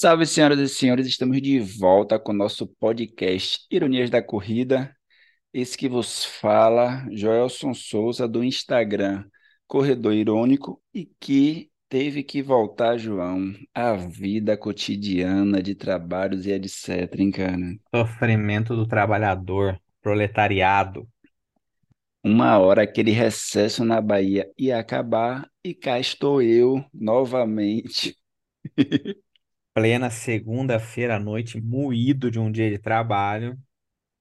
Salve, senhoras e senhores, estamos de volta com o nosso podcast Ironias da Corrida. Esse que vos fala, Joelson Souza, do Instagram Corredor Irônico, e que teve que voltar, João, à vida cotidiana de trabalhos e etc, hein, cara? Sofrimento do trabalhador, proletariado. Uma hora aquele recesso na Bahia ia acabar e cá estou eu novamente. Plena segunda-feira à noite, moído de um dia de trabalho,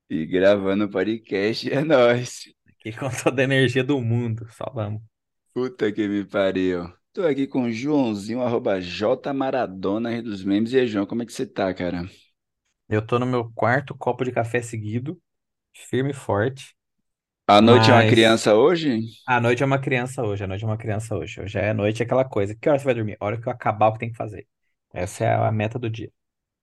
E gravando podcast é nóis. aqui com toda a energia do mundo. Só vamos. Puta que me pariu. Tô aqui com o Joãozinho, arroba J Maradona, dos Memes. E aí, João, como é que você tá, cara? Eu tô no meu quarto copo de café seguido, firme e forte, A noite é uma mas criança hoje? a noite é uma criança hoje, a noite é uma criança hoje. Hoje é noite é aquela coisa. Que hora você vai dormir? A hora que eu acabar o que tem que fazer. Essa é a meta do dia.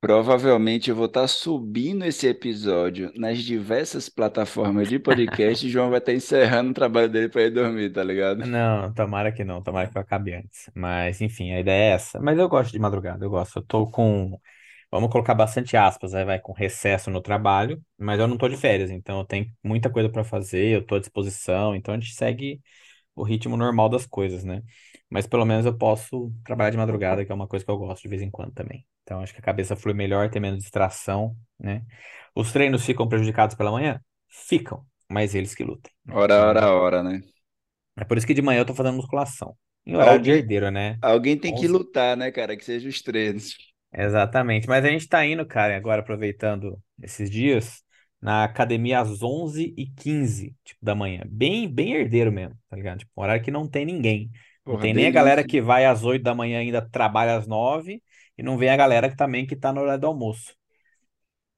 Provavelmente eu vou estar subindo esse episódio nas diversas plataformas de podcast e João vai estar encerrando o trabalho dele para ir dormir, tá ligado? Não, tomara que não, tomara que eu acabe antes. Mas, enfim, a ideia é essa. Mas eu gosto de madrugada, eu gosto. Eu tô com, vamos colocar bastante aspas, aí vai com recesso no trabalho, mas eu não tô de férias, então eu tenho muita coisa para fazer, eu tô à disposição, então a gente segue o ritmo normal das coisas, né? Mas pelo menos eu posso trabalhar de madrugada, que é uma coisa que eu gosto de vez em quando também. Então acho que a cabeça flui melhor, tem menos distração, né? Os treinos ficam prejudicados pela manhã? Ficam, mas eles que lutem, né? Hora, hora, Então. hora, né? É por isso que de manhã eu tô fazendo musculação. Em horário de Alguém, herdeiro, né? alguém tem que 11. lutar, né, cara? Que seja os treinos. Exatamente. Mas a gente tá indo, cara, agora aproveitando esses dias, na academia às 11h15, tipo, da manhã. Bem, bem herdeiro mesmo, tá ligado? Tipo, um horário que não tem ninguém. Não Porra, tem nem a galera que vai às 8 da manhã e ainda trabalha às 9 e não vem a galera que também que tá no horário do almoço.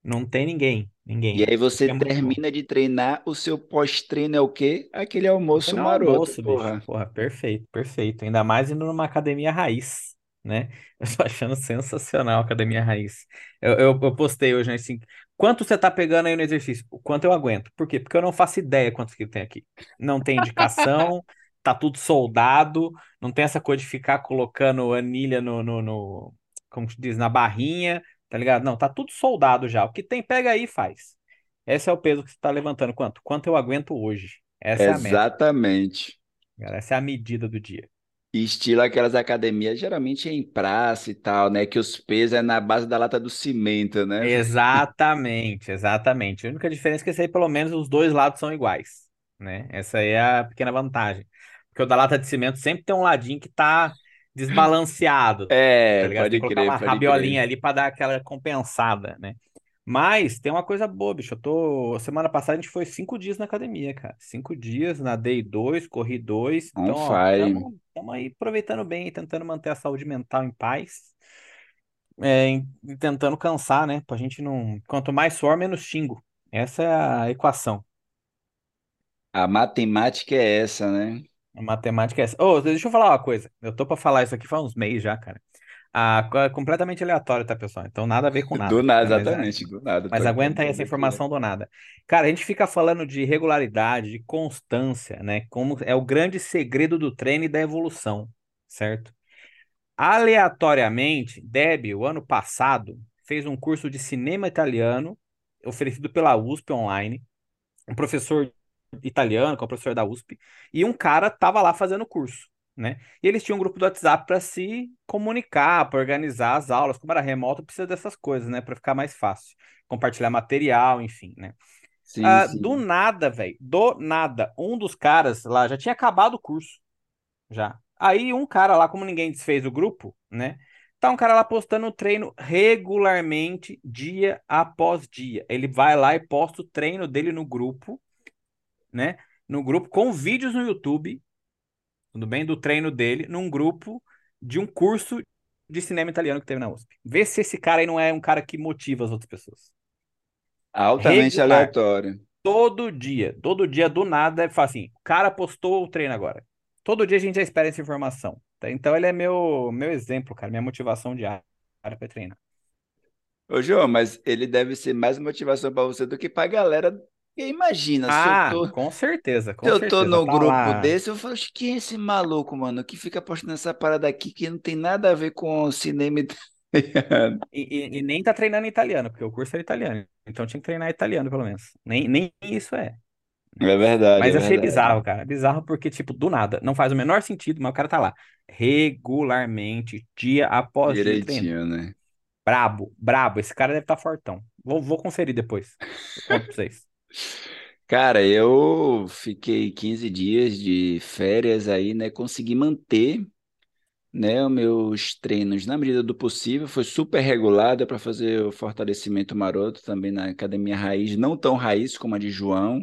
Não tem ninguém, E ninguém. aí Isso você é termina de treinar, o seu pós-treino é o quê? Aquele almoço não é maroto, almoço, bicho. porra. Porra, perfeito, perfeito. Ainda mais indo numa academia raiz, né? Eu tô achando sensacional a academia raiz. Eu, eu, eu postei hoje, né, assim, quanto você tá pegando aí no exercício? O quanto eu aguento? Por quê? Porque eu não faço ideia quantos que tem aqui. Não tem indicação, tá tudo soldado, não tem essa coisa de ficar colocando anilha no, no, no- como se diz, na barrinha, tá ligado? Não, tá tudo soldado já. O que tem, pega aí e faz. Esse é o peso que você tá levantando. Quanto? Quanto eu aguento hoje? Essa é a. Exatamente. Essa é a medida do dia. Estilo aquelas academias, geralmente é em praça e tal, né? Que os pesos é na base da lata do cimento, né? Exatamente, exatamente. A única diferença é que esse aí, pelo menos, os dois lados são iguais, né? Essa aí é a pequena vantagem. Porque o da lata de cimento sempre tem um ladinho que tá desbalanceado, tá É, tem pode crer, uma pode crer. rabiolinha ali pra dar aquela compensada, né? Mas tem uma coisa boa, bicho. Eu tô. Semana passada a gente foi cinco dias na academia, cara. Cinco dias, nadei dois, corri dois. On Então, ó, tamo, tamo aí aproveitando bem, tentando manter a saúde mental em paz. É, em- e tentando cansar, né? Pra gente não. Quanto mais suor, menos xingo. Essa é a equação. A matemática é essa, né? A matemática é essa. Ô, deixa eu falar uma coisa. Eu tô pra falar isso aqui faz uns meses já, cara. Ah, é completamente aleatório, tá, pessoal? Então nada a ver com Do nada, nada, tá? Mas, é- exatamente, do nada. mas aguenta aí essa informação do nada. Cara, a gente fica falando de regularidade, de constância, né? Como é o grande segredo do treino e da evolução, certo? Aleatoriamente, Debbie, o ano passado, fez um curso de cinema italiano oferecido pela USP online. Um professor italiano, que é o professor da USP, e um cara tava lá fazendo o curso, né? E eles tinham um grupo do WhatsApp para se comunicar, para organizar as aulas. Como era remoto, precisa dessas coisas, né? Para ficar mais fácil. Compartilhar material, enfim, né? Sim, Ah, do sim. nada, velho, do nada, um dos caras lá já tinha acabado o curso já. Aí um cara lá, como ninguém desfez o grupo, né? Tá um cara lá postando o treino regularmente, dia após dia. Ele vai lá e posta o treino dele no grupo, né? No grupo com vídeos no YouTube, tudo bem? Do treino dele, num grupo de um curso de cinema italiano que teve na USP. Vê se esse cara aí não é um cara que motiva as outras pessoas. Altamente Regular. aleatório. Todo dia, todo dia do nada, é assim, o cara postou o treino agora. Todo dia a gente já espera essa informação. tá? Então ele é meu, meu exemplo, cara, minha motivação diária para treinar. Ô, João, mas ele deve ser mais motivação pra você do que pra galera. Imagina, se eu Ah, tô, com certeza, se com eu tô certeza. no Tá grupo lá. desse, eu falo, "Oxe, quem é esse maluco, mano, que fica postando essa parada aqui que não tem nada a ver com cinema. e- E, e- e nem tá treinando italiano, porque o curso era italiano. Então tinha que treinar italiano, pelo menos. Nem, nem isso é. É verdade, é Mas eu achei verdade. bizarro, cara. Bizarro porque, tipo, do nada. Não faz o menor sentido, mas o cara tá lá. Regularmente, dia após dia, treinando. Direitinho, né? Brabo, brabo. Esse cara deve estar fortão. Vou, vou conferir depois. Eu conto pra vocês. Cara, eu fiquei 15 dias de férias aí, né? Consegui manter, né, os meus treinos na medida do possível. Foi super regulada para fazer o fortalecimento maroto também na academia raiz, não tão raiz como a de João,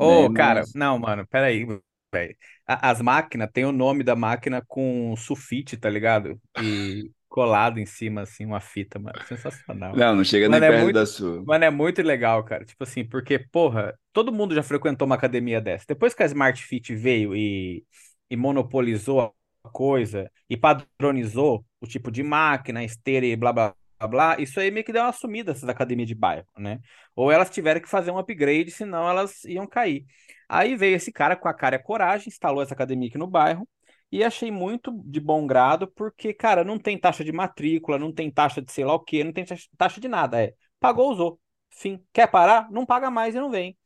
né? Ô, cara, Mas não, mano, peraí, velho. A- As máquinas, tem o nome da máquina com sulfite, tá ligado? E colado em cima, assim, uma fita, mano. Sensacional. não, não chega nem é perto da muito, sua. mano, é muito legal, cara. Tipo assim, porque, porra, todo mundo já frequentou uma academia dessa. Depois que a Smart Fit veio e, e monopolizou a coisa e padronizou o tipo de máquina, esteira e blá, blá, blá, blá, isso aí meio que deu uma sumida essas academias de bairro, né? Ou elas tiveram que fazer um upgrade, senão elas iam cair. Aí veio esse cara com a cara e a coragem, instalou essa academia aqui no bairro. E achei muito de bom grado, porque, cara, não tem taxa de matrícula, não tem taxa de sei lá o quê, não tem taxa de nada. É, pagou, usou. Fim. Quer parar? Não paga mais e não vem.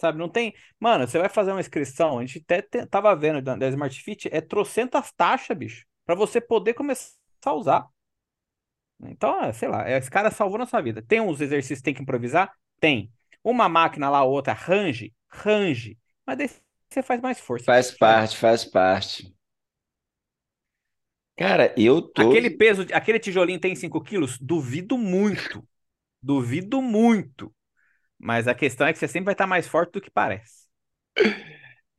Sabe? Não tem. Mano, você vai fazer uma inscrição, a gente até te- tava vendo da, da Smart Fit, é trocentas taxas, bicho, pra você poder começar a usar. Então, é, sei lá, é, esse cara salvou na sua vida. Tem uns exercícios que tem que improvisar? Tem. Uma máquina lá, outra, range, range. Mas daí você faz mais força. Faz parte, faz parte. Cara, eu tô. Aquele peso, aquele tijolinho tem 5 quilos? Duvido muito. Duvido muito. Mas a questão é que você sempre vai estar mais forte do que parece.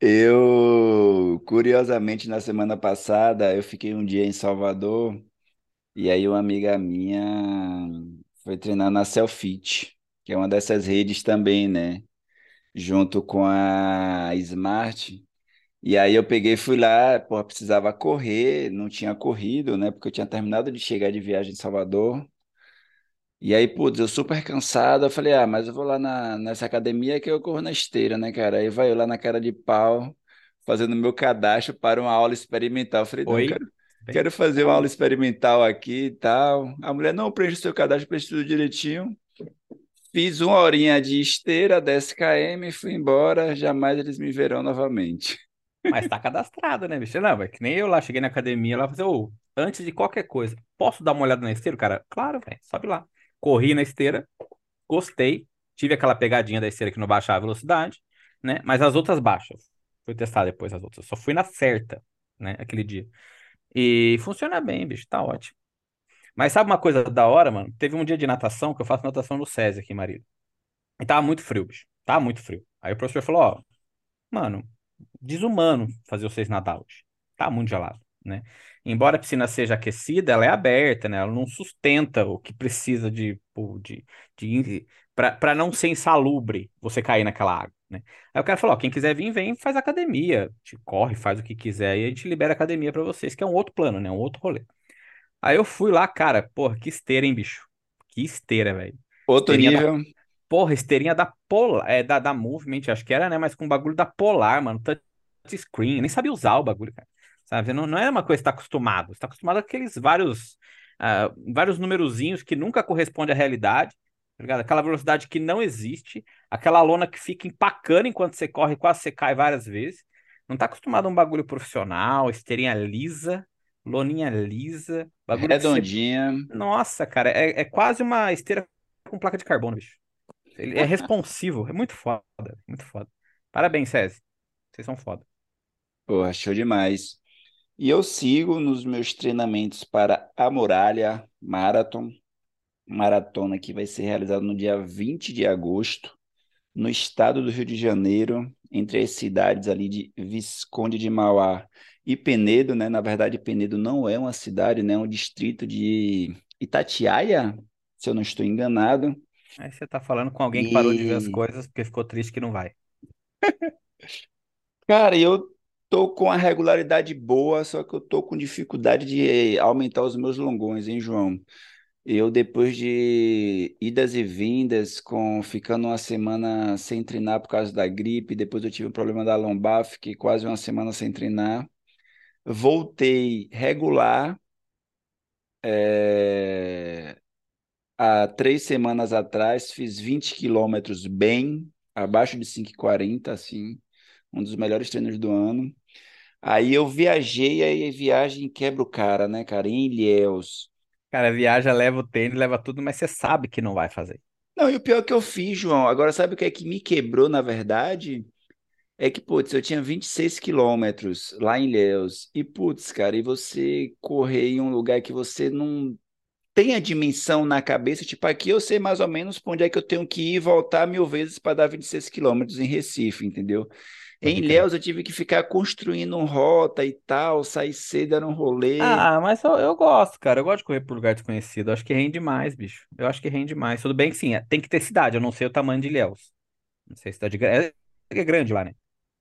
Eu, curiosamente, na semana passada, eu fiquei um dia em Salvador e aí uma amiga minha foi treinar na Selfit, que é uma dessas redes também, né? Junto com a Smart. E aí eu peguei e fui lá, pô, precisava correr, não tinha corrido, né? Porque eu tinha terminado de chegar de viagem em Salvador. E aí, putz, eu super cansado, eu falei, ah, mas eu vou lá na, nessa academia que eu corro na esteira, né, cara? Aí vai eu lá na cara de pau, fazendo meu cadastro para uma aula experimental. Eu falei, Oi? quero, quero fazer uma aula experimental aqui e tal. A mulher, não, preenche o seu cadastro, preenche tudo direitinho. Fiz uma horinha de esteira, 10 km, fui embora, jamais eles me verão novamente. Mas tá cadastrado, né, bicho? Não, é que nem eu lá, cheguei na academia lá, falei, ô, antes de qualquer coisa, posso dar uma olhada na esteira, cara? Claro, velho, sobe lá. Corri na esteira, gostei, tive aquela pegadinha da esteira que não baixava a velocidade, né? Mas as outras baixas. Fui testar depois as outras. Só fui na certa, né, aquele dia. E funciona bem, bicho, tá ótimo. Mas sabe uma coisa da hora, mano? Teve um dia de natação, que eu faço natação no SESI aqui em Marília. E tava muito frio, bicho. Tava muito frio. Aí o professor falou, ó, mano, desumano fazer vocês nadar hoje. Tá muito gelado, né? Embora a piscina seja aquecida, ela é aberta, né? Ela não sustenta o que precisa de, de, de para não ser insalubre você cair naquela água, né? Aí o cara falou, ó, quem quiser vir, vem, faz academia, te corre, faz o que quiser e a gente libera a academia pra vocês, que é um outro plano, né? Um outro rolê. Aí eu fui lá, cara, porra, que esteira, hein, bicho? Que esteira, velho. Outro Esteirinha da nível, Porra, esteirinha da Polar, é, da, da Movement, acho que era, né? Mas com bagulho da Polar, mano. Touchscreen, eu nem sabia usar o bagulho, cara. Sabe? Não, não é uma coisa que você tá acostumado. Você tá acostumado com aqueles vários, ah, vários numerozinhos que nunca correspondem à realidade, tá ligado? Aquela velocidade que não existe, aquela lona que fica empacando enquanto você corre, quase você cai várias vezes. Não tá acostumado a um bagulho profissional, esteirinha lisa, loninha lisa, bagulho que você. redondinha. Nossa, cara, é, é quase uma esteira com placa de carbono, bicho. Ele é responsivo, é muito foda, muito foda. Parabéns, César. Vocês são foda. Pô, show demais. E eu sigo nos meus treinamentos para a Muralha Marathon, maratona que vai ser realizada no dia 20 de agosto, no estado do Rio de Janeiro, entre as cidades ali de Visconde de Mauá e Penedo, né? Na verdade, Penedo não é uma cidade, né? É um distrito de Itatiaia, se eu não estou enganado. Aí você tá falando com alguém que parou de ver as E, coisas porque ficou triste que não vai. cara, eu tô com a regularidade boa, só que eu tô com dificuldade de aumentar os meus longões, hein, João? Eu, depois de idas e vindas, com ficando uma semana sem treinar por causa da gripe, depois eu tive um problema da lombar, fiquei quase uma semana sem treinar. Voltei regular, há três semanas atrás, fiz 20 quilômetros bem, abaixo de 5,40, assim, um dos melhores treinos do ano. Aí eu viajei, aí a viagem quebra o cara, né, cara, em Ilhéus. Cara, viaja, leva o tênis, leva tudo, mas você sabe que não vai fazer. Não, e o pior que eu fiz, João, agora sabe o que é que me quebrou, na verdade? É que, putz, eu tinha 26 quilômetros lá em Ilhéus. E, putz, cara, e você correr em um lugar que você não tem a dimensão na cabeça, tipo, aqui eu sei mais ou menos para onde é que eu tenho que ir e voltar mil vezes para dar 26 quilômetros em Recife, entendeu? Em. Ilhéus eu tive que ficar construindo rota e tal, sair cedo era um rolê. Ah, mas eu, eu gosto, cara. Eu gosto de correr por lugar desconhecido. Eu acho que rende mais, bicho. Eu acho que rende mais. Tudo bem que sim, é- tem que ter cidade. Eu não sei o tamanho de Ilhéus. Não sei se cidade grande. É, é grande lá, né?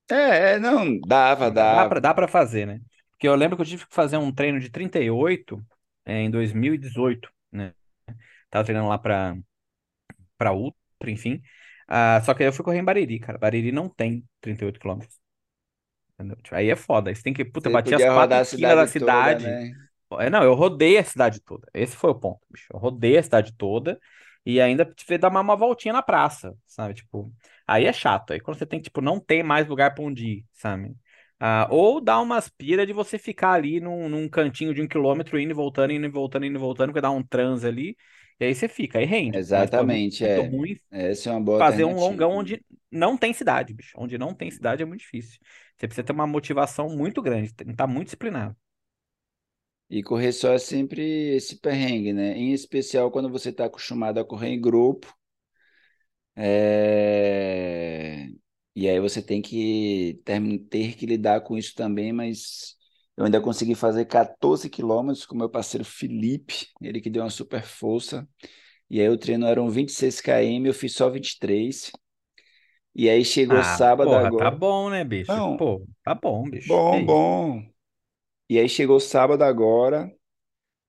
É, é, não, dava, Dá, dá pra, dava. dá pra fazer, né? Porque eu lembro que eu tive que fazer um treino de 38 é, em 2018, né? Tava treinando lá pra, pra Ultra, enfim. Ah, só que aí eu fui correr em Bariri, cara. Bariri não tem 38 quilômetros. entendeu? Tipo, Aí é foda. Aí Você tem que. Puta, Você bati as quatro esquinas da cidade toda, né? É, não, eu rodei a cidade toda. Esse foi o ponto, bicho. Eu rodei a cidade toda e ainda tive que dar uma, uma voltinha na praça, sabe? Tipo, aí é chato. Aí quando você tem, tipo, não tem mais lugar pra onde ir, sabe? Ah, ou dá umas pira de você ficar ali num, num cantinho de um quilômetro, indo e voltando, indo e voltando, indo e voltando, porque dá um trans ali, e aí você fica, aí rende. Mas, pô, é Exatamente, é. ruim Essa é uma boa fazer um longão onde não tem cidade, bicho. Onde não tem cidade é muito difícil. Você precisa ter uma motivação muito grande, tem que estar muito disciplinado. E correr só é sempre esse perrengue, né? Em especial quando você está acostumado a correr em grupo. é, E aí você tem que ter, ter que lidar com isso também, mas eu ainda consegui fazer 14 quilômetros com meu parceiro Felipe, ele que deu uma super força. E aí o treino eram 26 km, eu fiz só 23. E aí chegou Ah, sábado porra, tá agora. bom, né, bicho? Não, Pô, tá bom, bicho. Bom, isso? bom. E aí chegou sábado agora.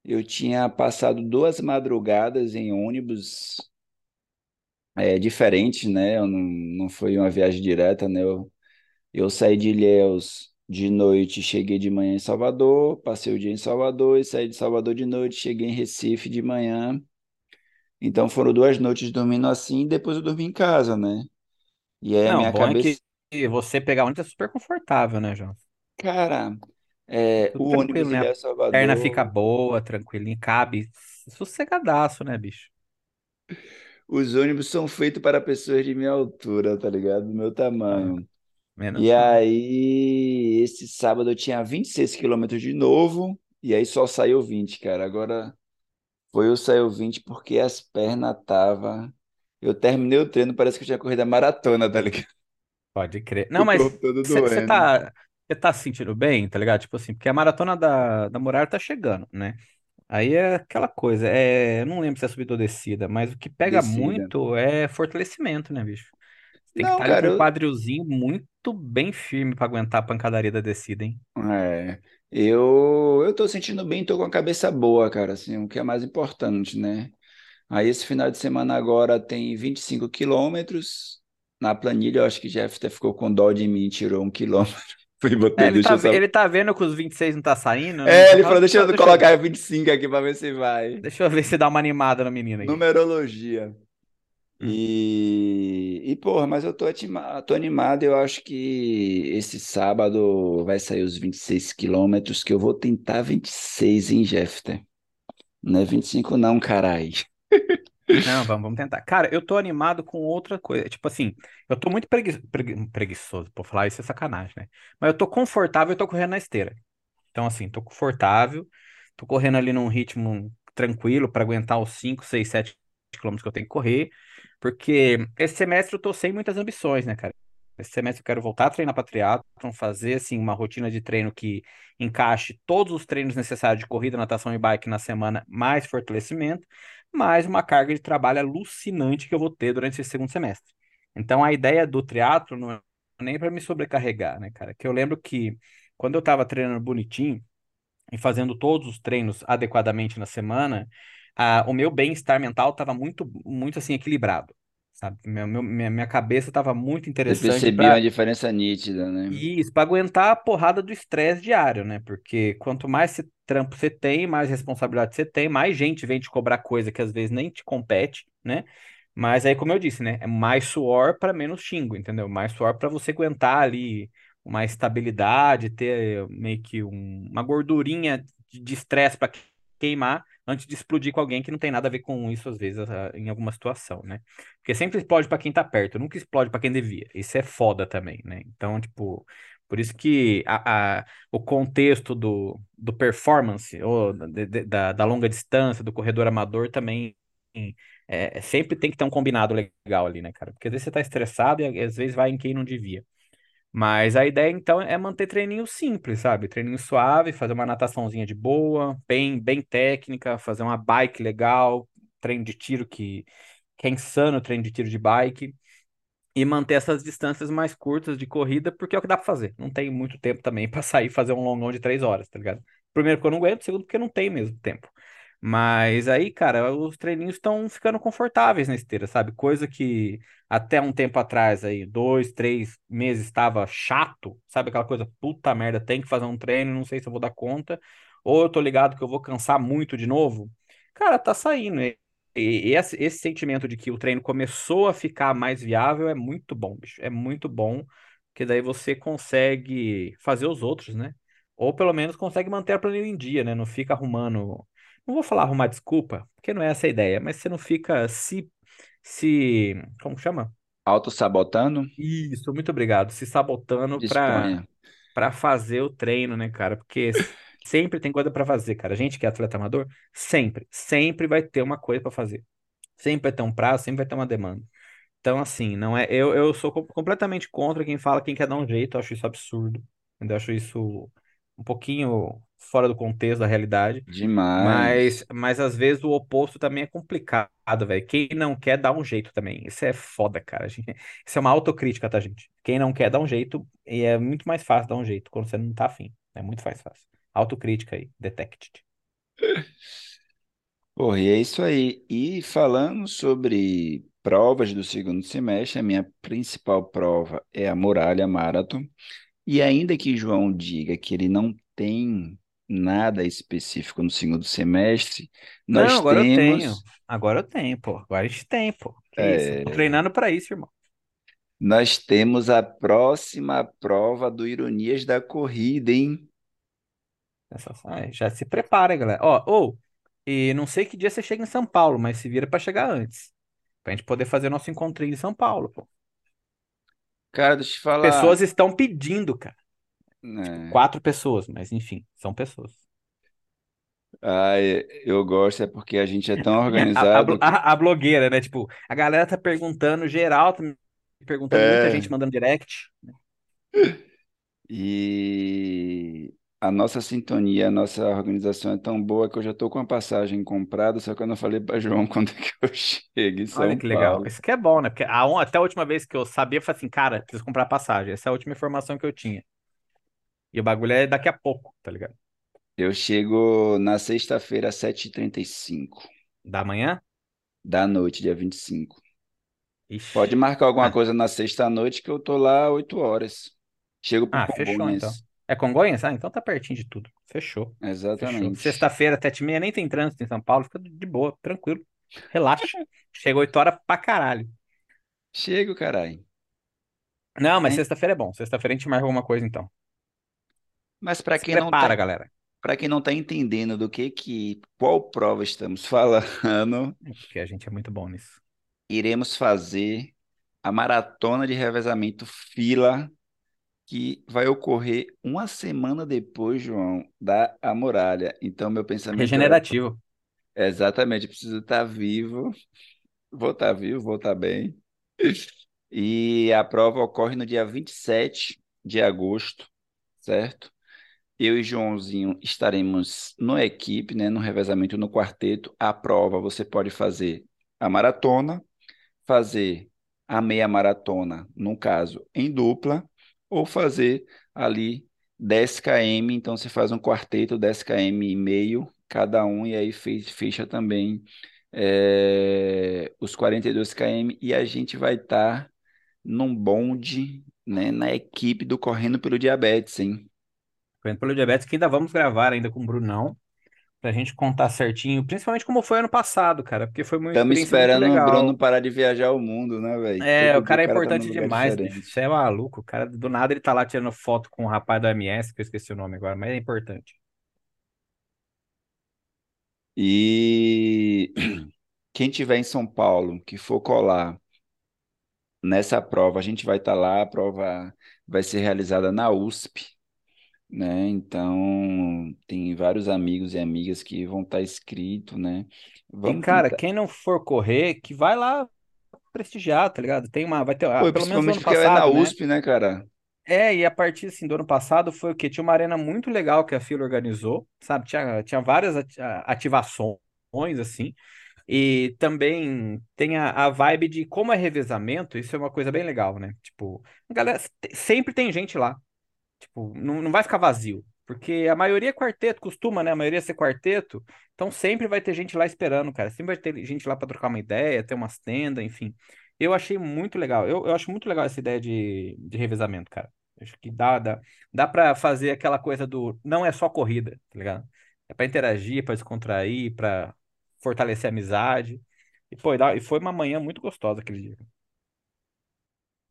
Eu tinha passado duas madrugadas em ônibus é, diferentes, né? Eu não, não foi uma viagem direta, né? Eu, eu saí de Ilhéus de noite, cheguei de manhã em Salvador, passei o dia em Salvador e saí de Salvador de noite, cheguei em Recife de manhã. Então foram duas noites dormindo assim, e depois eu dormi em casa, né? E aí a Não, minha bom é cabeça, que você pegar ônibus é super confortável, né, João? cara, é, Tudo o ônibus tranquilo, né? A perna fica boa, tranquilinho, cabe sossegadaço, né, bicho? Os ônibus são feitos para pessoas de minha altura, tá ligado? Do meu tamanho. menos E aí, esse sábado eu tinha 26 quilômetros de novo, e aí só saiu 20, cara. Agora foi o saiu 20 porque as pernas tava. Eu terminei o treino, parece que eu tinha corrido a maratona, tá ligado? Pode crer. Não, O mas você tá, tá se sentindo bem, tá ligado? Tipo assim, porque a maratona da, da Muralha tá chegando, né? Aí é aquela coisa, é, eu não lembro se é subida ou descida, mas o que pega Descida. muito é fortalecimento, né, bicho? Você tem que Não, estar ali cara, com um eu, quadrilzinho muito bem firme pra aguentar a pancadaria da descida, hein? é, eu, eu tô sentindo bem, tô com a cabeça boa, cara, assim, o que é mais importante, né? Aí esse final de semana agora tem 25 quilômetros. Na planilha, eu acho que Jeff até ficou com dó de mim, tirou um quilômetro. Fui, É, ele tá, eu ele tá vendo que os 26 não tá saindo? É, ele falou, deixa eu- eu deixa, eu- colocar 25 aqui pra ver se vai. deixa eu ver se dá uma animada no menino aqui. Numerologia. Hum. E, e porra, mas eu tô, atima- tô animado. Eu acho que esse sábado vai sair os 26 quilômetros, que eu vou tentar 26 em Jeffter. Não é 25 não, carai. Não, vamos, vamos tentar. Cara, eu tô animado com outra coisa. Tipo assim, eu tô muito pregui pregui- preguiçoso, por falar isso é sacanagem, né? Mas eu tô confortável e tô correndo na esteira. Então, assim, tô confortável, tô correndo ali num ritmo tranquilo para aguentar os 5, 6, 7 quilômetros que eu tenho que correr, porque esse semestre eu tô sem muitas ambições, né, cara? Esse semestre eu quero voltar a treinar para triatlon, fazer, assim, uma rotina de treino que encaixe todos os treinos necessários de corrida, natação e bike na semana, mais fortalecimento, mais uma carga de trabalho alucinante que eu vou ter durante esse segundo semestre. Então, a ideia do triatlo não é nem para me sobrecarregar, né, cara? Que eu lembro que quando eu estava treinando bonitinho e fazendo todos os treinos adequadamente na semana, ah, o meu bem-estar mental estava muito, muito assim equilibrado, sabe? Minha, meu- minha, minha cabeça estava muito Você interessante percebia uma para diferença nítida, né? isso, para aguentar a porrada do estresse diário, né? Porque quanto mais você- trampo você tem, mais responsabilidade você tem, mais gente vem te cobrar coisa que às vezes nem te compete, né? Mas aí, como eu disse, né? É mais suor para menos xingo, entendeu? Mais suor para você aguentar ali uma estabilidade, ter meio que um- uma gordurinha de de estresse para queimar antes de explodir com alguém que não tem nada a ver com isso, às vezes, em alguma situação, né? Porque sempre explode para quem tá perto, nunca explode para quem devia. Isso é foda também, né? Então, tipo, por isso que a, a- o contexto do, do performance, ou de- de- da, da longa distância, do corredor amador também. É, sempre tem que ter um combinado legal ali, né, cara? Porque às vezes você tá estressado e às vezes vai em quem não devia. Mas a ideia, então, é manter treininho simples, sabe? Treininho suave, fazer uma nataçãozinha de boa, bem, bem técnica, fazer uma bike legal, treino de tiro que, que é insano, treino de tiro de bike, e manter essas distâncias mais curtas de corrida, porque é o que dá pra fazer. Não tem muito tempo também pra sair fazer um longão de três horas, tá ligado? Primeiro, porque eu não aguento, segundo, porque não tem mesmo tempo. Mas aí, cara, os treininhos estão ficando confortáveis na esteira, sabe? Coisa que até um tempo atrás, aí, dois, três meses, estava chato, sabe? Aquela coisa, puta merda, tem que fazer um treino, não sei se eu vou dar conta, ou eu tô ligado que eu vou cansar muito de novo. Cara, tá saindo. E, e esse, esse sentimento de que o treino começou a ficar mais viável é muito bom, bicho. É muito bom, que daí você consegue fazer os outros, né? Ou pelo menos consegue manter a planilha em dia, né? Não fica arrumando não vou falar arrumar desculpa, porque não é essa a ideia, mas você não fica se, se, como chama? Autossabotando? Isso, muito obrigado, se sabotando para fazer o treino, né, cara? Porque sempre tem coisa para fazer, cara. A gente que é atleta amador, sempre, sempre vai ter uma coisa para fazer. Sempre vai ter um prazo, sempre vai ter uma demanda. Então, assim, não é. Eu, eu sou co- completamente contra quem fala quem quer dar um jeito, eu acho isso absurdo. Eu acho isso um pouquinho fora do contexto da realidade. Mas, Demais. mas às vezes o oposto também é complicado, velho. Quem não quer dá um jeito também. Isso é foda, cara. gente- Isso é uma autocrítica, tá, gente? Quem não quer dá um jeito e é muito mais fácil dar um jeito quando você não tá afim. É muito mais fácil. Autocrítica aí, detected. Porra, e é isso aí. E falando sobre provas do segundo semestre, a minha principal prova é a Muralha Marathon. E ainda que João diga que ele não tem nada específico no segundo semestre, Não, nós agora eu tenho. temos, Agora eu tenho, pô. Agora a gente tem, pô. Que isso? Tô é, treinando pra isso, irmão. nós temos a próxima prova do Ironias da Corrida, hein? É, Já se prepara, galera. Ó, ou, e não sei que dia você chega em São Paulo, mas se vira pra chegar antes. Pra gente poder fazer nosso encontrinho em São Paulo, pô. Cara, deixa eu te falar. Pessoas estão pedindo, cara. Tipo, né? quatro pessoas, mas enfim, são pessoas. Ai, eu gosto, é porque a gente é tão A, a, organizado que. a- a blogueira, né? Tipo, a galera tá perguntando, geral tá me perguntando, muita gente É, mandando direct. e a nossa sintonia, a nossa organização é tão boa que eu já estou com a passagem comprada, só que eu não falei para João quando é que eu chego em Olha São que legal. Paulo. Isso que é bom, né? Porque a, até a última vez que eu sabia, eu falei assim, cara, preciso comprar passagem. Essa é a última informação que eu tinha. E o bagulho é daqui a pouco, tá ligado? Eu chego na sexta-feira às 7h35 Da manhã? da noite, dia 25. Pode Ixi. marcar alguma Ah, coisa na sexta-noite que eu tô lá 8 horas. Chego por ah, fechou então. É Congonhas? Ah, então tá pertinho de tudo. Fechou. Exatamente. Sexta-feira, até e meia, nem tem trânsito em São Paulo, fica de boa, tranquilo. Relaxa. Chega 8 horas pra caralho. Chego, caralho. Não, mas sexta-feira é bom. Sexta-feira a gente marca alguma coisa então. Mas para quem não tá prepara, galera. Para quem não está entendendo do que que qual prova estamos falando, É Porque a gente é muito bom nisso. iremos fazer a maratona de revezamento fila que vai ocorrer uma semana depois, João, da A Muralha. Então, meu pensamento é Regenerativo. exatamente, preciso estar vivo, vou estar vivo, vou estar bem. E a prova ocorre no dia 27 de agosto, certo? Eu e Joãozinho estaremos na equipe, né, no revezamento no quarteto. A prova você pode fazer a maratona, fazer a meia maratona, no caso, em dupla, ou fazer ali 10 km. Então você faz um quarteto, 10 km e meio cada um, e aí fe- fecha também é, os 42 km e a gente vai estar num bonde, né, na equipe do Correndo pelo Diabetes, hein? Correndo pelo Diabetes, que ainda vamos gravar ainda com o Brunão, pra gente contar certinho, principalmente como foi ano passado, cara, porque foi uma Estamos experiência muito esperando o Bruno parar de viajar o mundo, né, velho? É, o cara é cara tá importante lugar demais, bicho. Você diferente. é maluco. O cara, do nada, ele tá lá tirando foto com o rapaz do MS, que eu esqueci o nome agora, mas é importante. E quem tiver em São Paulo, que for colar nessa prova, a gente vai estar lá, a prova vai ser realizada na USP, né? Então, tem vários amigos e amigas que vão estar inscritos, né? E, Vamos cara, tentar. quem não for correr, que vai lá prestigiar, tá ligado? Tem uma, vai ter, ah, Pô, e pelo menos ano é na passado, né? USP, né, cara? É, e a partir assim, do ano passado foi o quê? Tinha uma arena muito legal que a Fila organizou, sabe? Tinha, tinha várias ativações, assim, e também tem a, a vibe de como é revezamento, isso é uma coisa bem legal, né? Tipo, galera, sempre tem gente lá. Tipo, não, não vai ficar vazio. Porque a maioria é quarteto, costuma, né? A maioria ser quarteto. Então sempre vai ter gente lá esperando, cara. Sempre vai ter gente lá para trocar uma ideia, ter umas tendas, enfim. Eu achei muito legal. Eu, eu acho muito legal essa ideia de, de revezamento, cara. Acho que dá, dá, dá para fazer aquela coisa do. Não é só corrida, tá ligado? É para interagir, para descontrair, para fortalecer a amizade. E, pô, e foi uma manhã muito gostosa aquele dia.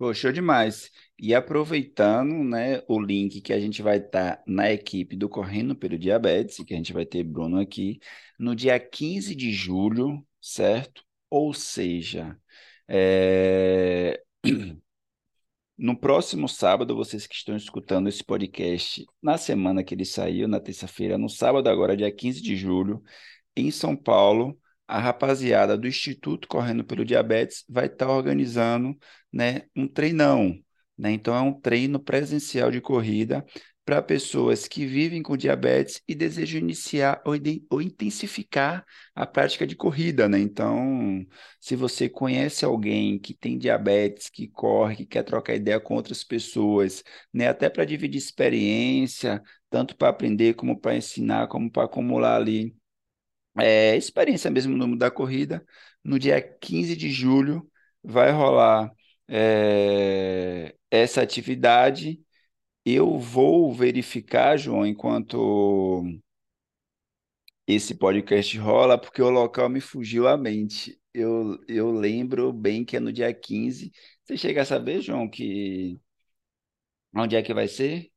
Pô, show demais. E aproveitando, né, o link que a gente vai estar na equipe do Correndo pelo Diabetes, que a gente vai ter Bruno aqui, no dia 15 de julho, certo? Ou seja, é, no próximo sábado, vocês que estão escutando esse podcast, na semana que ele saiu, na terça-feira, no sábado agora, dia 15 de julho, em São Paulo, a rapaziada do Instituto Correndo pelo Diabetes vai estar organizando, né, um treinão, né? Então é um treino presencial de corrida para pessoas que vivem com diabetes e desejam iniciar ou, ou intensificar a prática de corrida, né? Então, se você conhece alguém que tem diabetes, que corre, que quer trocar ideia com outras pessoas, né, até para dividir experiência, tanto para aprender como para ensinar, como para acumular ali é, experiência mesmo no mundo da corrida. No dia 15 de julho vai rolar é, essa atividade. Eu vou verificar, João, enquanto esse podcast rola, porque o local me fugiu à mente. Eu, eu lembro bem que é no dia 15. Você chega a saber, João, que onde é que vai ser?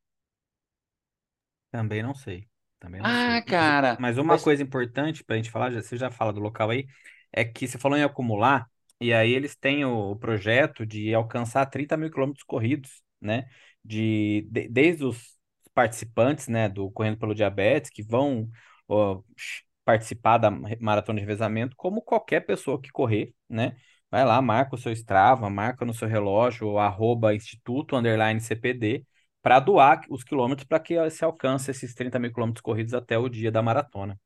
Também não sei. Também não Ah, sei. Mas, cara, mas uma ser- coisa importante para a gente falar, já, você já fala do local aí, é que você falou em acumular, e aí eles têm o, o projeto de alcançar 30 mil quilômetros corridos, né? De, de- desde os participantes, né, do Correndo pelo Diabetes, que vão ó, participar da maratona de revezamento, como qualquer pessoa que correr, né? Vai lá, marca o seu Strava, marca no seu relógio, o arroba Instituto Underline CPD para doar os quilômetros para que se alcance esses 30 mil quilômetros corridos até o dia da maratona.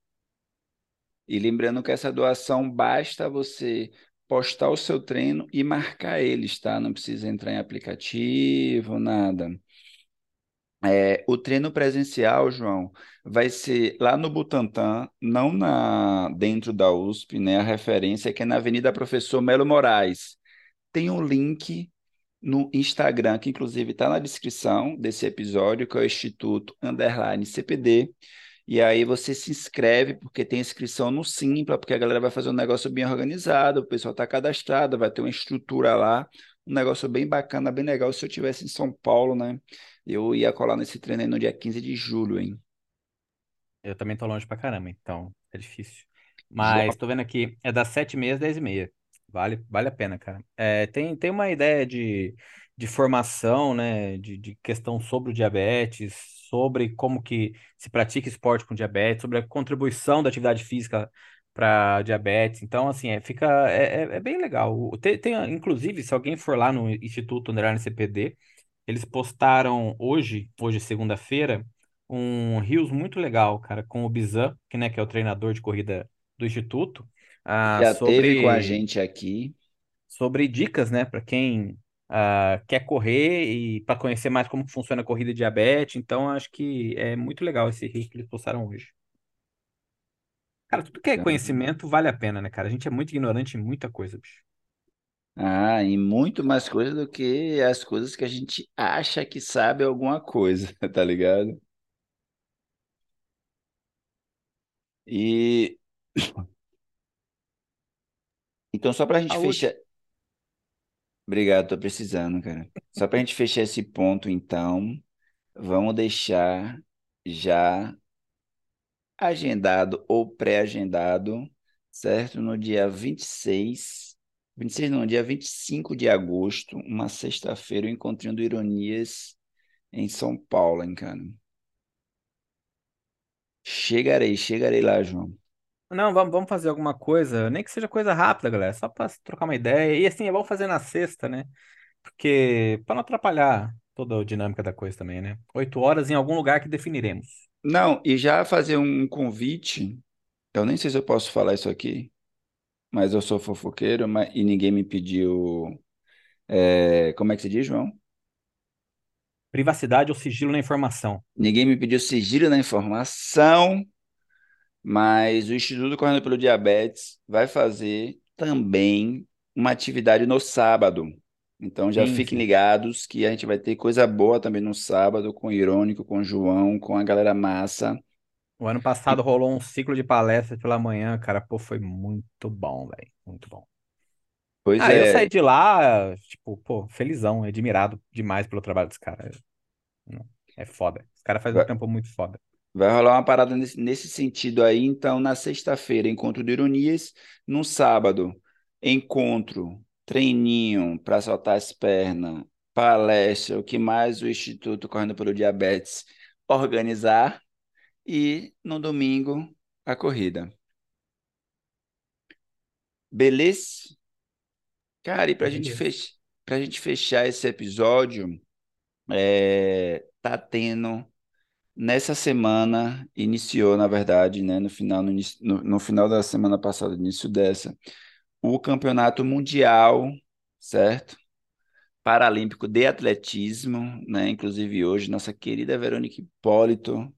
E lembrando que essa doação basta você postar o seu treino e marcar eles, tá? Não precisa entrar em aplicativo, nada. É, o treino presencial, João, vai ser lá no Butantã, não na dentro da USP, né? A referência é que é na Avenida Professor Melo Moraes. Tem um link no Instagram, que inclusive está na descrição desse episódio, que é o Instituto Underline CPD. E aí você se inscreve, porque tem inscrição no Simpla, porque a galera vai fazer um negócio bem organizado, o pessoal está cadastrado, vai ter uma estrutura lá, um negócio bem bacana, bem legal. Se eu tivesse em São Paulo, né? Eu ia colar nesse treino aí no dia 15 de julho, hein? Eu também tô longe pra caramba, então é difícil. Mas João, tô vendo aqui, é das 7h30 às 10h30. Vale, vale a pena, cara. É, tem, tem uma ideia de, de formação, né? De, de questão sobre o diabetes, sobre como que se pratica esporte com diabetes, sobre a contribuição da atividade física para diabetes. Então, assim, é, fica, é, é é bem legal. Tem, tem, inclusive, se alguém for lá no Instituto Underline CPD, eles postaram hoje, hoje segunda-feira, um Reels muito legal, cara, com o Bizan, que, né, que é o treinador de corrida do Instituto, ah, já teve com a sobre, gente aqui. sobre dicas, né, para quem ah, quer correr e para conhecer mais como funciona a corrida diabetes. Então, acho que é muito legal esse Reels que eles postaram hoje. Cara, tudo que é conhecimento vale a pena, né, cara? A gente é muito ignorante em muita coisa, bicho. ah, e muito mais coisa do que as coisas que a gente acha que sabe alguma coisa, tá ligado? E então, só pra gente A fechar. última. Obrigado, tô precisando, cara. Só pra gente fechar esse ponto, então, vamos deixar já agendado ou pré-agendado, certo? No dia vinte vinte e seis, vinte e seis não, dia 25 de agosto, uma sexta-feira, o Encontrinho do Ironias em São Paulo, hein, cara? Chegarei, chegarei lá, João. Não, vamos, vamos fazer alguma coisa, nem que seja coisa rápida, galera, só se trocar uma ideia. E assim, é bom fazer na sexta, né? Porque, pra não atrapalhar toda a dinâmica da coisa também, né? Oito horas em algum lugar que definiremos. Não, e já fazer um convite, eu nem sei se eu posso falar isso aqui, mas eu sou fofoqueiro, mas, e ninguém me pediu, é, como é que se diz, João? Privacidade ou sigilo na informação. Ninguém me pediu sigilo na informação, mas o Instituto Correndo pelo Diabetes vai fazer também uma atividade no sábado. Então já Sim, fiquem sim. ligados que a gente vai ter coisa boa também no sábado, com o Irônico, com o João, com a galera massa. O ano passado rolou um ciclo de palestras pela manhã, cara, pô, foi muito bom, velho. Muito bom. pois Ah, eu saí é, de lá, tipo, pô, felizão, admirado demais pelo trabalho dos caras. É foda. Os caras fazem um trampo muito foda. Vai rolar uma parada nesse, nesse sentido aí. Então, na sexta-feira, encontro de Ironias. No sábado, encontro, treininho para soltar as pernas, palestra, o que mais o Instituto Correndo pelo Diabetes organizar. e no domingo a corrida. Beleza? Cara, e pra gente fech... gente fechar esse episódio, é... tá tendo nessa semana, iniciou, na verdade, né, no final, no, no, no final da semana passada, início dessa, o Campeonato Mundial, certo? Paralímpico de Atletismo, né? Inclusive hoje, nossa querida Verônica Hipólito,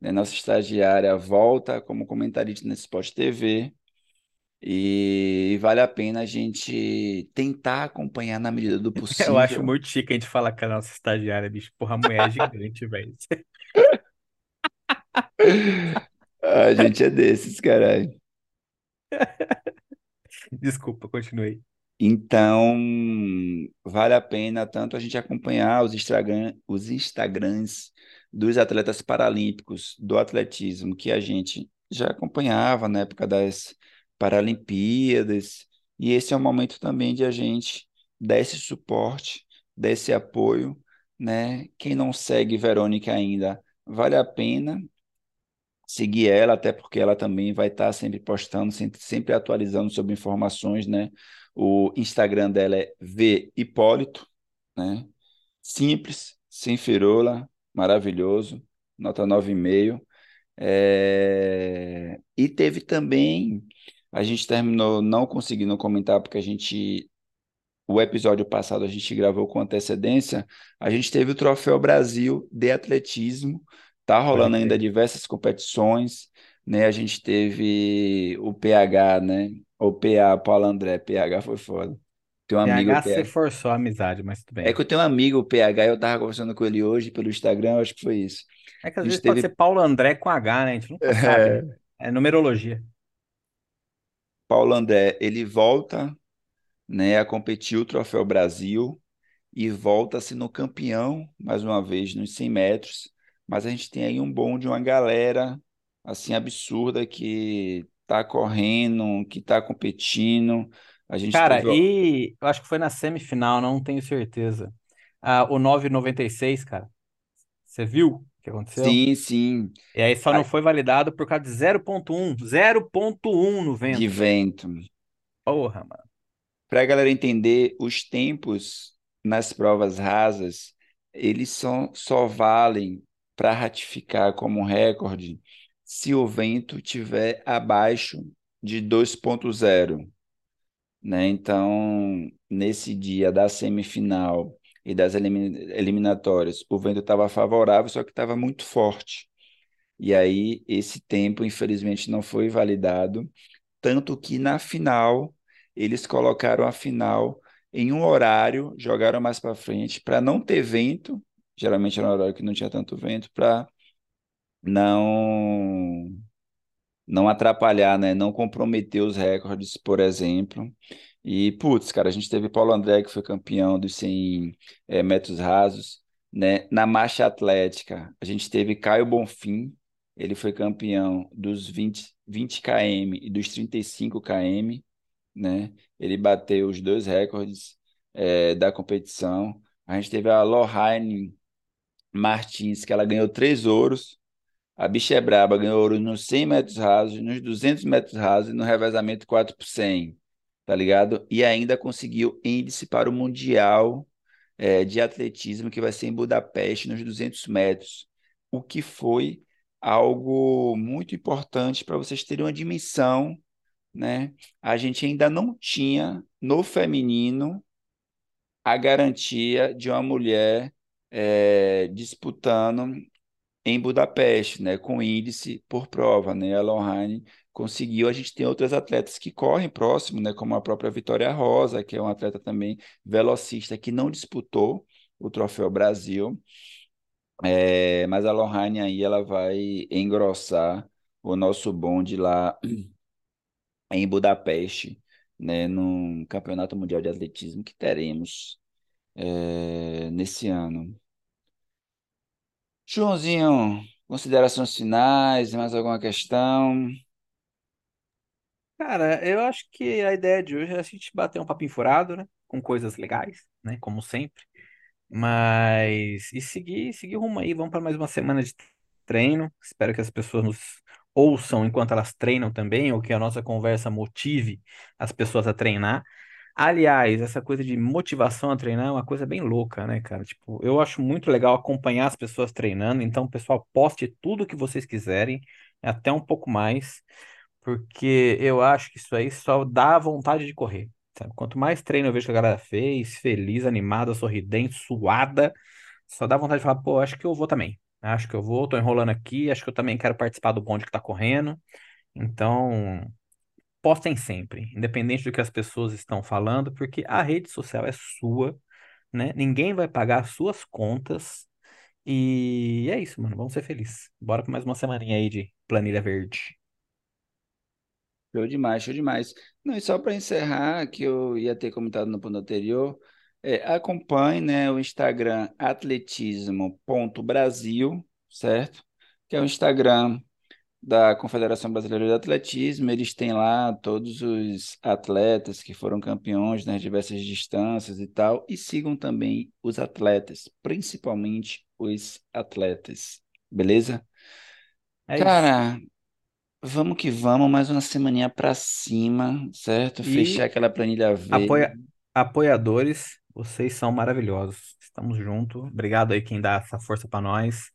né, nossa estagiária, volta como comentarista nesse Sport TV. E vale a pena a gente tentar acompanhar na medida do Eu acho possível. muito chique a gente falar com a nossa estagiária, bicho. Porra, a mulher é gigante, velho. A gente é desses, caralho. Desculpa, continuei. Então, vale a pena tanto a gente acompanhar os Instagram, os Instagrams dos atletas paralímpicos do atletismo, que a gente já acompanhava na época das Paralimpíadas, e esse é o momento também de a gente dar esse suporte, dar esse apoio, né? Quem não segue Verônica ainda, vale a pena seguir ela, até porque ela também vai estar sempre postando, sempre, sempre atualizando sobre informações, né? O Instagram dela é V Hipólito, né? Simples, sem firula, maravilhoso, nota 9,5. É... E teve também, a gente terminou não conseguindo comentar, porque a gente o episódio passado a gente gravou com antecedência, a gente teve o Troféu Brasil de Atletismo, tá rolando ainda diversas competições, né? A gente teve o PH, né? O PA, Paulo André, PH foi foda. Tem um amigo, PH se PH. forçou a amizade, mas tudo É bem. que eu tenho um amigo, o PH, eu tava conversando com ele hoje pelo Instagram, acho que foi isso. É que às vezes pode ser teve Paulo André com H, né? A gente nunca sabe, né? É numerologia. Paulo André, ele volta, né, a competir o Troféu Brasil. e volta sendo campeão, mais uma vez, nos 100 metros. Mas a gente tem aí um bom de uma galera, assim, absurda que tá correndo, que tá competindo. A gente Cara, teve... e eu acho que foi na semifinal, não tenho certeza. Ah, o 9,96, cara. Você viu o que aconteceu? Sim, sim, E aí só não foi validado por causa de 0,1. 0,1 no de vento, velho. vento. Porra, mano. Para a galera entender, os tempos nas provas rasas, eles só, só valem para ratificar como recorde se o vento tiver abaixo de 2.0. né? Então, nesse dia da semifinal e das elimin- eliminatórias, o vento estava favorável, só que estava muito forte. E aí esse tempo, infelizmente, não foi validado, tanto que na final eles colocaram a final em um horário, jogaram mais para frente para não ter vento. Geralmente era um horário que não tinha tanto vento para não não atrapalhar, né? Não comprometer os recordes, por exemplo. E, putz, cara, a gente teve Paulo André, que foi campeão dos 100 é, metros rasos, né? Na marcha atlética, a gente teve Caio Bonfim, ele foi campeão dos 20, 20 km e dos 35 km, né? Ele bateu os dois recordes é, da competição. A gente teve a Lohane Martins, que ela ganhou três ouros, a bicha é braba, ganhou ouro nos 100 metros rasos, nos 200 metros rasos e no revezamento 4 por 100, tá ligado? E ainda conseguiu índice para o Mundial é, de Atletismo, que vai ser em Budapeste, nos 200 metros, o que foi algo muito importante para vocês terem uma dimensão, né? A gente ainda não tinha no feminino a garantia de uma mulher é, disputando em Budapeste, né, com índice por prova, né? A Lohane conseguiu. A gente tem outras atletas que correm próximo, né, como a própria Vitória Rosa, que é uma atleta também velocista que não disputou o Troféu Brasil. É, mas a Lohane aí ela vai engrossar o nosso bonde lá em Budapeste, né, no Campeonato Mundial de Atletismo que teremos é, nesse ano. Joãozinho, considerações finais, mais alguma questão? Cara, eu acho que a ideia de hoje é a gente bater um papinho furado, né? Com coisas legais, né? Como sempre. Mas. E seguir, seguir rumo aí. Vamos para mais uma semana de treino. Espero que as pessoas nos ouçam enquanto elas treinam também, ou que a nossa conversa motive as pessoas a treinar. Aliás, essa coisa de motivação a treinar é uma coisa bem louca, né, cara? Tipo, eu acho muito legal acompanhar as pessoas treinando, então, pessoal, poste tudo o que vocês quiserem, até um pouco mais, porque eu acho que isso aí só dá vontade de correr, sabe? Quanto mais treino eu vejo que a galera fez, feliz, animada, sorridente, suada, só dá vontade de falar, pô, acho que eu vou também. Acho que eu vou, tô enrolando aqui, acho que eu também quero participar do bonde que tá correndo. Então, postem sempre, independente do que as pessoas estão falando, porque a rede social é sua, né? Ninguém vai pagar as suas contas. E é isso, mano. Vamos ser felizes. Bora para mais uma semaninha aí de planilha verde. Show demais, show demais. Não, e só para encerrar, que eu ia ter comentado no ponto anterior, é, acompanhe, né, o Instagram atletismo.brasil, certo? Que é o Instagram da Confederação Brasileira de Atletismo, eles têm lá todos os atletas que foram campeões nas diversas distâncias e tal, e sigam também os atletas, principalmente os atletas, beleza? É isso. Cara, vamos que vamos, mais uma semaninha pra cima, certo? Fechar E aquela planilha V. apoia... apoiadores, vocês são maravilhosos. Estamos juntos. Obrigado aí quem dá essa força para nós.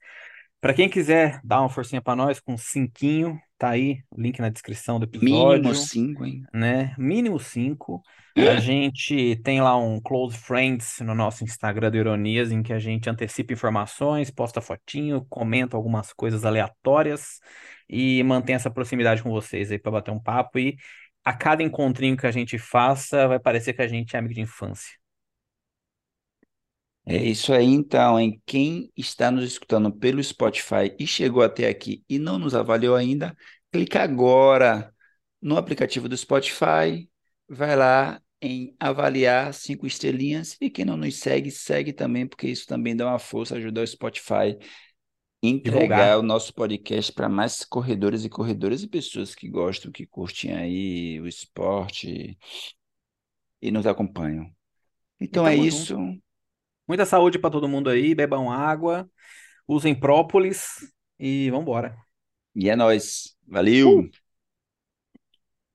Para quem quiser dar uma forcinha para nós com cinquinho, tá aí o link na descrição do Mínimo episódio, cinco, hein? né? Mínimo cinco. A gente tem lá um Close Friends no nosso Instagram do Ironias, em que a gente antecipa informações, posta fotinho, comenta algumas coisas aleatórias e mantém essa proximidade com vocês aí para bater um papo. E a cada encontrinho que a gente faça, vai parecer que a gente é amigo de infância. É isso aí, então, hein? Quem está nos escutando pelo Spotify e chegou até aqui e não nos avaliou ainda, clica agora no aplicativo do Spotify, vai lá em avaliar cinco estrelinhas e quem não nos segue, segue também, porque isso também dá uma força, ajuda o Spotify a entregar Divulgar. o nosso podcast para mais corredores e corredoras e pessoas que gostam, que curtem aí o esporte e nos acompanham. E Então é isso. Muita saúde para todo mundo aí, bebam água, usem própolis e vambora. E é nóis. Valeu! Uh!